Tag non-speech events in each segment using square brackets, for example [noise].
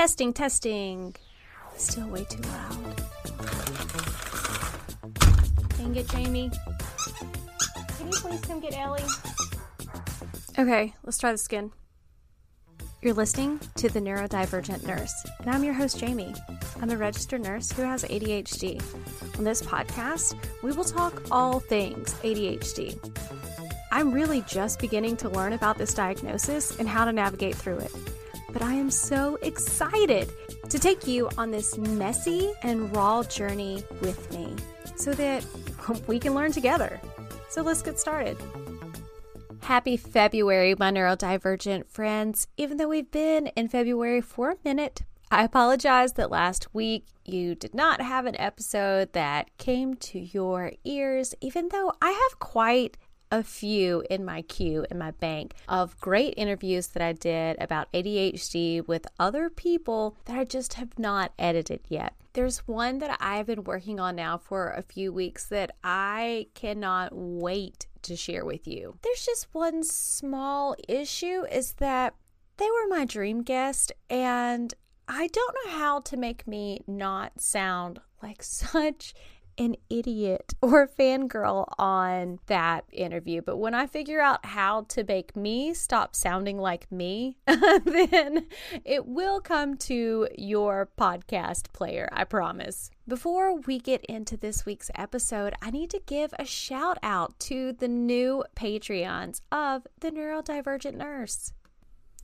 Testing, testing. Still way too loud. Dang it, Jamie. Can you please come get Ellie? Okay, let's try this again. You're listening to The Neurodivergent Nurse, and I'm your host, Jamie. I'm a registered nurse who has ADHD. On this podcast, we will talk all things ADHD. I'm really just beginning to learn about this diagnosis and how to navigate through it. But I am so excited to take you on this messy and raw journey with me so that [laughs] we can learn together. So let's get started. Happy February, my neurodivergent friends. Even though we've been in February for a minute, I apologize that last week you did not have an episode that came to your ears, even though I have quite a few in my queue in my bank of great interviews that I did about ADHD with other people that I just have not edited yet. There's one that I've been working on now for a few weeks that I cannot wait to share with you. There's just one small issue is that they were my dream guest and I don't know how to make me not sound like [laughs] such an idiot [laughs] or a fangirl on that interview. But when I figure out how to make me stop sounding like me, [laughs] then it will come to your podcast player, I promise. Before we get into this week's episode, I need to give a shout out to the new Patreons of The Neurodivergent Nurse.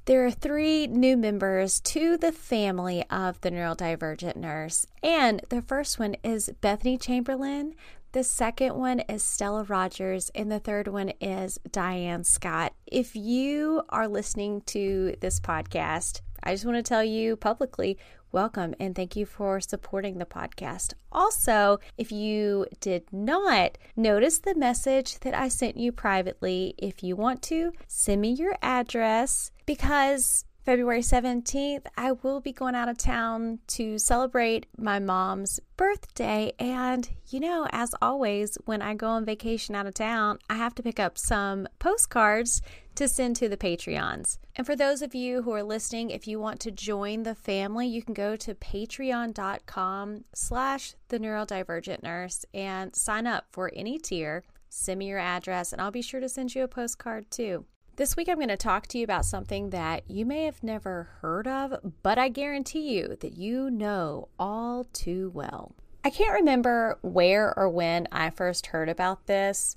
There are three new members to the family of the neurodivergent nurse. And the first one is Bethany Chamberlain. The second one is Stella Rogers. And the third one is Diane Scott. If you are listening to this podcast, I just want to tell you publicly welcome and thank you for supporting the podcast. Also, if you did not notice the message that I sent you privately, if you want to, send me your address because February 17th, I will be going out of town to celebrate my mom's birthday. And, you know, as always, when I go on vacation out of town, I have to pick up some postcards to send to the Patreons. And for those of you who are listening, if you want to join the family, you can go to patreon.com slash the neurodivergent nurse and sign up for any tier. Send me your address and I'll be sure to send you a postcard too. This week, I'm going to talk to you about something that you may have never heard of, but I guarantee you that you know all too well. I can't remember where or when I first heard about this,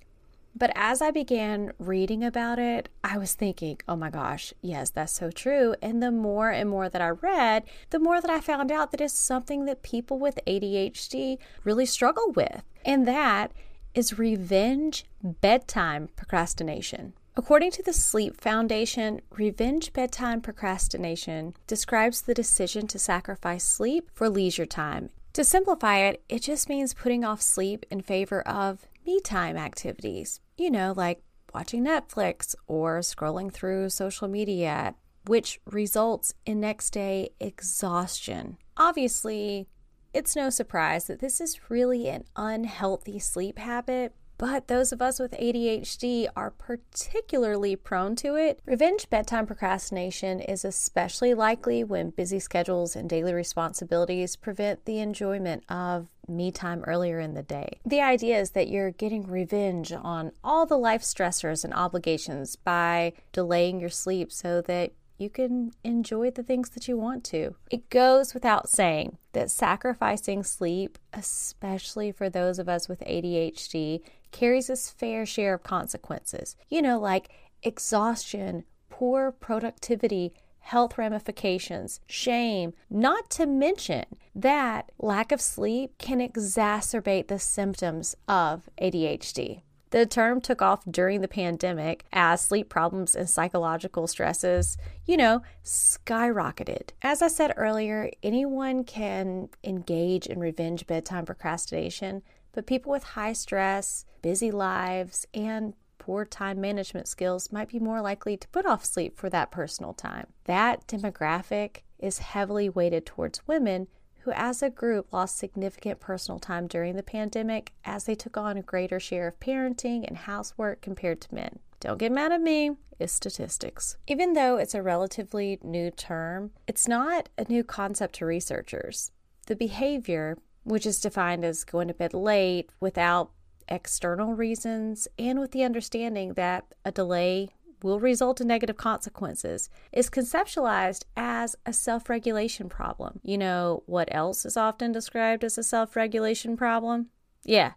but as I began reading about it, I was thinking, oh my gosh, yes, that's so true. And the more and more that I read, the more that I found out that it's something that people with ADHD really struggle with. And that is revenge bedtime procrastination. According to the Sleep Foundation, revenge bedtime procrastination describes the decision to sacrifice sleep for leisure time. To simplify it, it just means putting off sleep in favor of me time activities, you know, like watching Netflix or scrolling through social media, which results in next day exhaustion. Obviously, it's no surprise that this is really an unhealthy sleep habit but those of us with ADHD are particularly prone to it. Revenge bedtime procrastination is especially likely when busy schedules and daily responsibilities prevent the enjoyment of me time earlier in the day. The idea is that you're getting revenge on all the life stressors and obligations by delaying your sleep so that you can enjoy the things that you want to. It goes without saying that sacrificing sleep, especially for those of us with ADHD, carries its fair share of consequences. You know, like exhaustion, poor productivity, health ramifications, shame, not to mention that lack of sleep can exacerbate the symptoms of ADHD. The term took off during the pandemic as sleep problems and psychological stresses, you know, skyrocketed. As I said earlier, anyone can engage in revenge bedtime procrastination, but people with high stress, busy lives, and poor time management skills might be more likely to put off sleep for that personal time. That demographic is heavily weighted towards women who, as a group, lost significant personal time during the pandemic as they took on a greater share of parenting and housework compared to men. don't get mad at me, it's statistics. Even though it's a relatively new term, it's not a new concept to researchers. The behavior, which is defined as going to bed late without external reasons and with the understanding that a delay will result in negative consequences, is conceptualized as a self regulation problem. You know what else is often described as a self regulation problem? Yeah,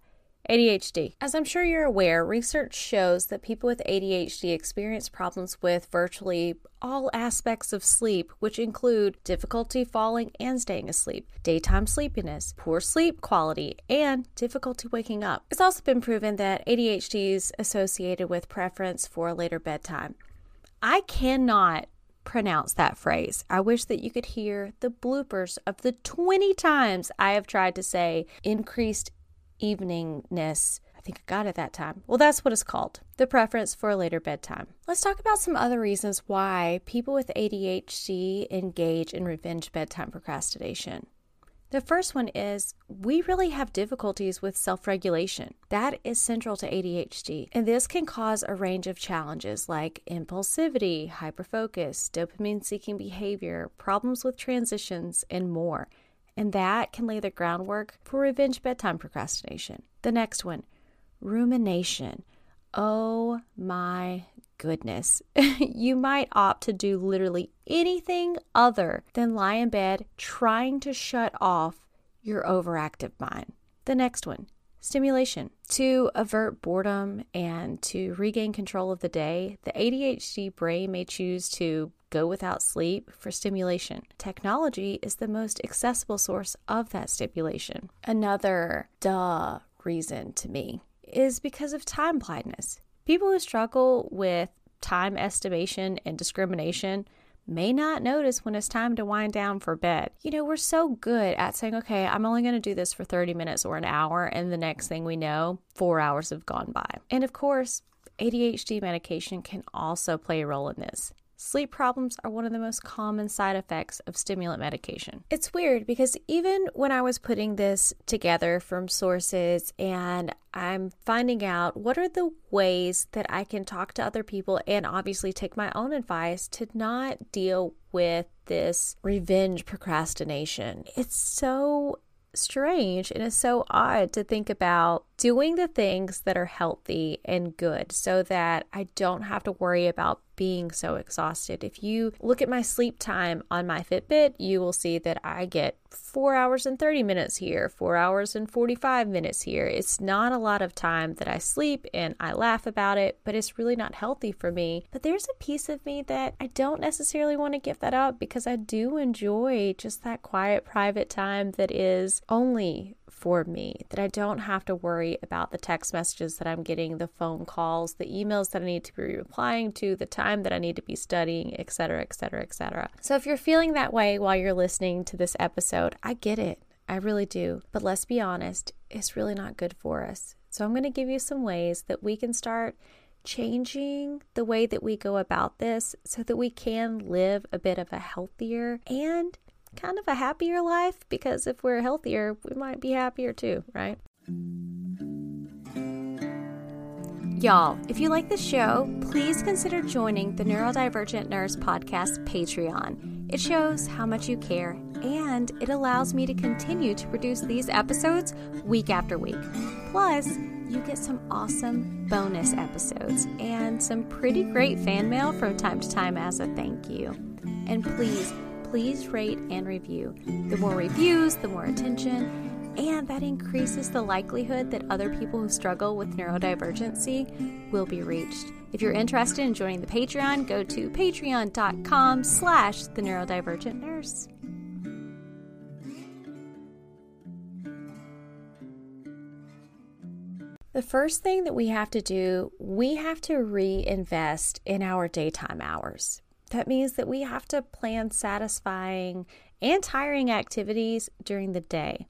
ADHD. As I'm sure you're aware, research shows that people with ADHD experience problems with virtually all aspects of sleep, which include difficulty falling and staying asleep, daytime sleepiness, poor sleep quality, and difficulty waking up. It's also been proven that ADHD is associated with preference for later bedtime. I cannot pronounce that phrase. I wish that you could hear the bloopers of the 20 times I have tried to say increased eveningness. I think I got it that time. Well, that's what it's called the preference for a later bedtime. Let's talk about some other reasons why people with ADHD engage in revenge bedtime procrastination. The first one is we really have difficulties with self regulation. That is central to ADHD. And this can cause a range of challenges like impulsivity, hyperfocus, dopamine seeking behavior, problems with transitions, and more and that can lay the groundwork for revenge bedtime procrastination. The next one, rumination. Oh my goodness. [laughs] you might opt to do literally anything other than lie in bed trying to shut off your overactive mind. The next one, stimulation. To avert boredom and to regain control of the day, the ADHD brain may choose to go without sleep for stimulation. Technology is the most accessible source of that stimulation. Another duh reason to me is because of time blindness. People who struggle with time estimation and discrimination may not notice when it's time to wind down for bed. You know, we're so good at saying, okay, I'm only going to do this for 30 minutes or an hour, and the next thing we know, four hours have gone by. And of course, ADHD medication can also play a role in this. Sleep problems are one of the most common side effects of stimulant medication. It's weird because even when I was putting this together from sources and I'm finding out what are the ways that I can talk to other people and obviously take my own advice to not deal with this revenge procrastination. It's so strange and it's so odd to think about doing the things that are healthy and good so that I don't have to worry about being so exhausted. If you look at my sleep time on my Fitbit, you will see that I get four hours and 30 minutes here, four hours and 45 minutes here. It's not a lot of time that I sleep and I laugh about it, but it's really not healthy for me. But there's a piece of me that I don't necessarily want to give that up because I do enjoy just that quiet, private time that is only for me, that I don't have to worry about the text messages that I'm getting, the phone calls, the emails that I need to be replying to, the time that I need to be studying, etc., etc., etc. So if you're feeling that way while you're listening to this episode, I get it. I really do. But let's be honest, it's really not good for us. So I'm going to give you some ways that we can start changing the way that we go about this so that we can live a bit of a healthier and kind of a happier life because if we're healthier, we might be happier too, right? Y'all, if you like the show, please consider joining the Neurodivergent Nurse Podcast Patreon. It shows how much you care and it allows me to continue to produce these episodes week after week. Plus, you get some awesome bonus episodes and some pretty great fan mail from time to time as a thank you. And please, please rate and review. The more reviews, the more attention, and that increases the likelihood that other people who struggle with neurodivergency will be reached. If you're interested in joining the Patreon, go to patreon.com slash the neurodivergent nurse. The first thing that we have to do, we have to reinvest in our daytime hours. That means that we have to plan satisfying and tiring activities during the day.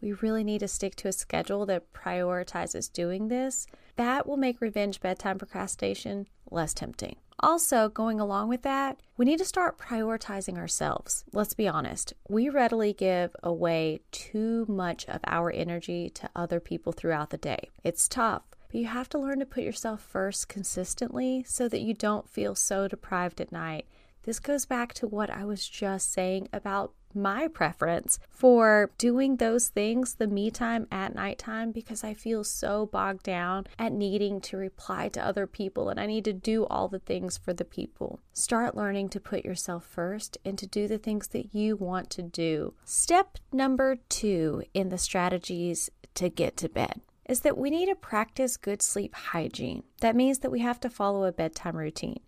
We really need to stick to a schedule that prioritizes doing this. That will make revenge bedtime procrastination less tempting. Also, going along with that, we need to start prioritizing ourselves. Let's be honest, we readily give away too much of our energy to other people throughout the day. It's tough but you have to learn to put yourself first consistently so that you don't feel so deprived at night. This goes back to what I was just saying about my preference for doing those things, the me time at nighttime, because I feel so bogged down at needing to reply to other people and I need to do all the things for the people. Start learning to put yourself first and to do the things that you want to do. Step number two in the strategies to get to bed is that we need to practice good sleep hygiene. That means that we have to follow a bedtime routine.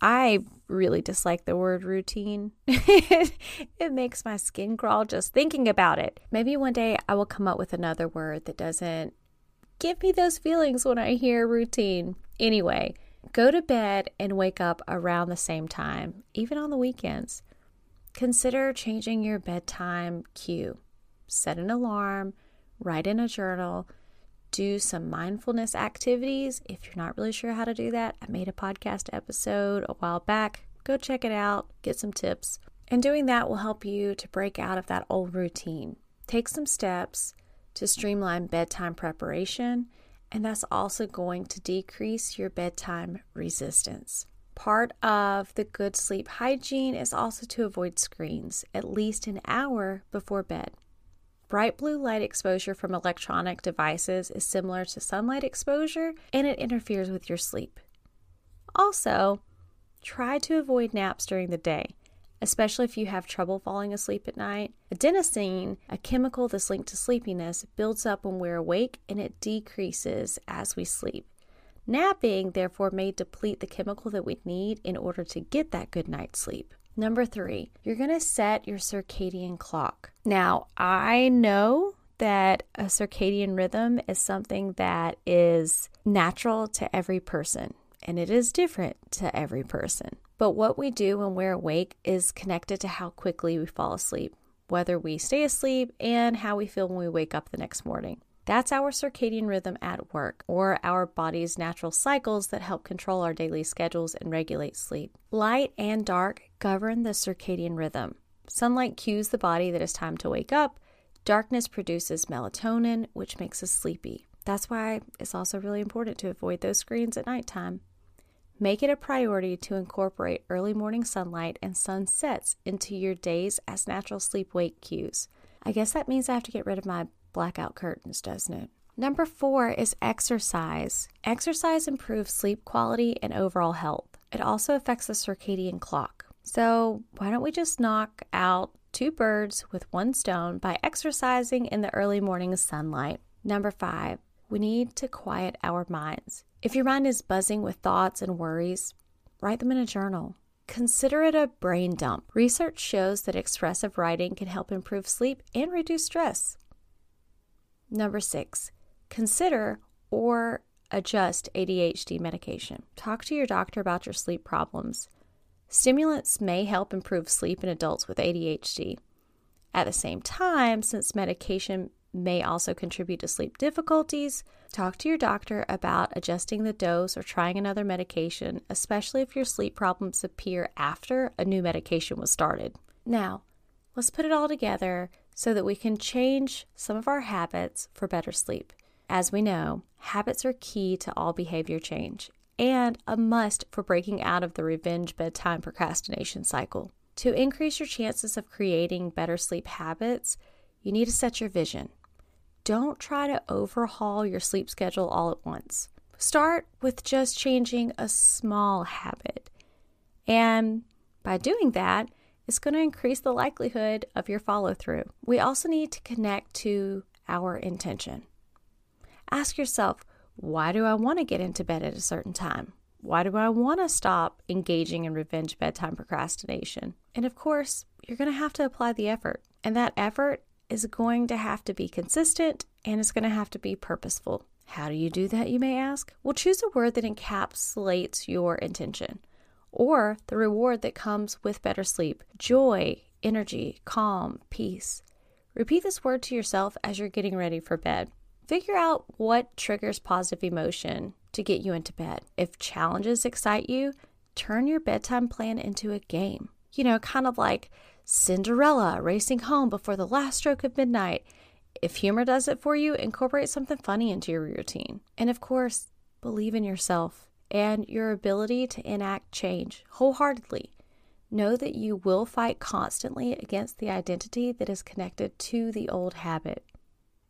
I really dislike the word routine. [laughs] it makes my skin crawl just thinking about it. Maybe one day I will come up with another word that doesn't give me those feelings when I hear routine. Anyway, go to bed and wake up around the same time, even on the weekends. Consider changing your bedtime cue. Set an alarm, write in a journal, do some mindfulness activities. If you're not really sure how to do that, I made a podcast episode a while back. Go check it out, get some tips. And doing that will help you to break out of that old routine. Take some steps to streamline bedtime preparation, and that's also going to decrease your bedtime resistance. Part of the good sleep hygiene is also to avoid screens at least an hour before bed. Bright blue light exposure from electronic devices is similar to sunlight exposure and it interferes with your sleep. Also, try to avoid naps during the day, especially if you have trouble falling asleep at night. Adenosine, a chemical that's linked to sleepiness, builds up when we're awake and it decreases as we sleep. Napping, therefore, may deplete the chemical that we need in order to get that good night's sleep. Number three, you're going to set your circadian clock. Now, I know that a circadian rhythm is something that is natural to every person and it is different to every person. But what we do when we're awake is connected to how quickly we fall asleep, whether we stay asleep, and how we feel when we wake up the next morning. That's our circadian rhythm at work, or our body's natural cycles that help control our daily schedules and regulate sleep. Light and dark govern the circadian rhythm. Sunlight cues the body that it's time to wake up. Darkness produces melatonin, which makes us sleepy. That's why it's also really important to avoid those screens at nighttime. Make it a priority to incorporate early morning sunlight and sunsets into your days as natural sleep wake cues. I guess that means I have to get rid of my blackout curtains, doesn't it? Number four is exercise. Exercise improves sleep quality and overall health. It also affects the circadian clock. So, why don't we just knock out two birds with one stone by exercising in the early morning sunlight? Number five, we need to quiet our minds. If your mind is buzzing with thoughts and worries, write them in a journal. Consider it a brain dump. Research shows that expressive writing can help improve sleep and reduce stress. Number six, consider or adjust ADHD medication. Talk to your doctor about your sleep problems. Stimulants may help improve sleep in adults with ADHD. At the same time, since medication may also contribute to sleep difficulties, talk to your doctor about adjusting the dose or trying another medication, especially if your sleep problems appear after a new medication was started. Now, let's put it all together so that we can change some of our habits for better sleep. As we know, habits are key to all behavior change and a must for breaking out of the revenge bedtime procrastination cycle. To increase your chances of creating better sleep habits, you need to set your vision. Don't try to overhaul your sleep schedule all at once. Start with just changing a small habit. And by doing that, it's going to increase the likelihood of your follow through. We also need to connect to our intention. Ask yourself, why do I want to get into bed at a certain time? Why do I want to stop engaging in revenge bedtime procrastination? And of course, you're going to have to apply the effort. And that effort is going to have to be consistent and it's going to have to be purposeful. How do you do that, you may ask? Well, choose a word that encapsulates your intention or the reward that comes with better sleep joy, energy, calm, peace. Repeat this word to yourself as you're getting ready for bed. Figure out what triggers positive emotion to get you into bed. If challenges excite you, turn your bedtime plan into a game. You know, kind of like Cinderella racing home before the last stroke of midnight. If humor does it for you, incorporate something funny into your routine. And of course, believe in yourself and your ability to enact change wholeheartedly. Know that you will fight constantly against the identity that is connected to the old habit.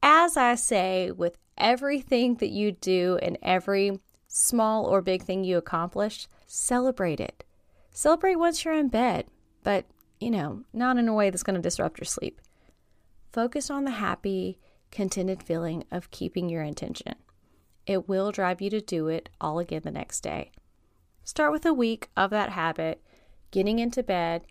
As I say, with everything that you do and every small or big thing you accomplish, celebrate it. Celebrate once you're in bed, but, you know, not in a way that's going to disrupt your sleep. Focus on the happy, contented feeling of keeping your intention. It will drive you to do it all again the next day. Start with a week of that habit, getting into bed,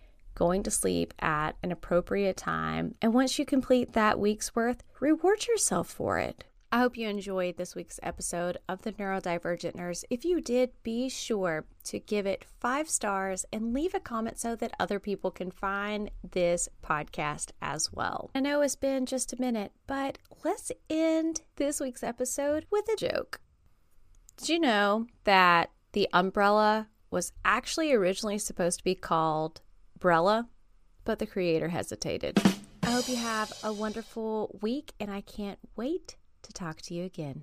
going to sleep at an appropriate time, and once you complete that week's worth, reward yourself for it. I hope you enjoyed this week's episode of the Neurodivergent Nurse. If you did, be sure to give it five stars and leave a comment so that other people can find this podcast as well. I know it's been just a minute, but let's end this week's episode with a joke. Did you know that the umbrella was actually originally supposed to be called Brella, but the creator hesitated? I hope you have a wonderful week, and I can't wait to talk to you again.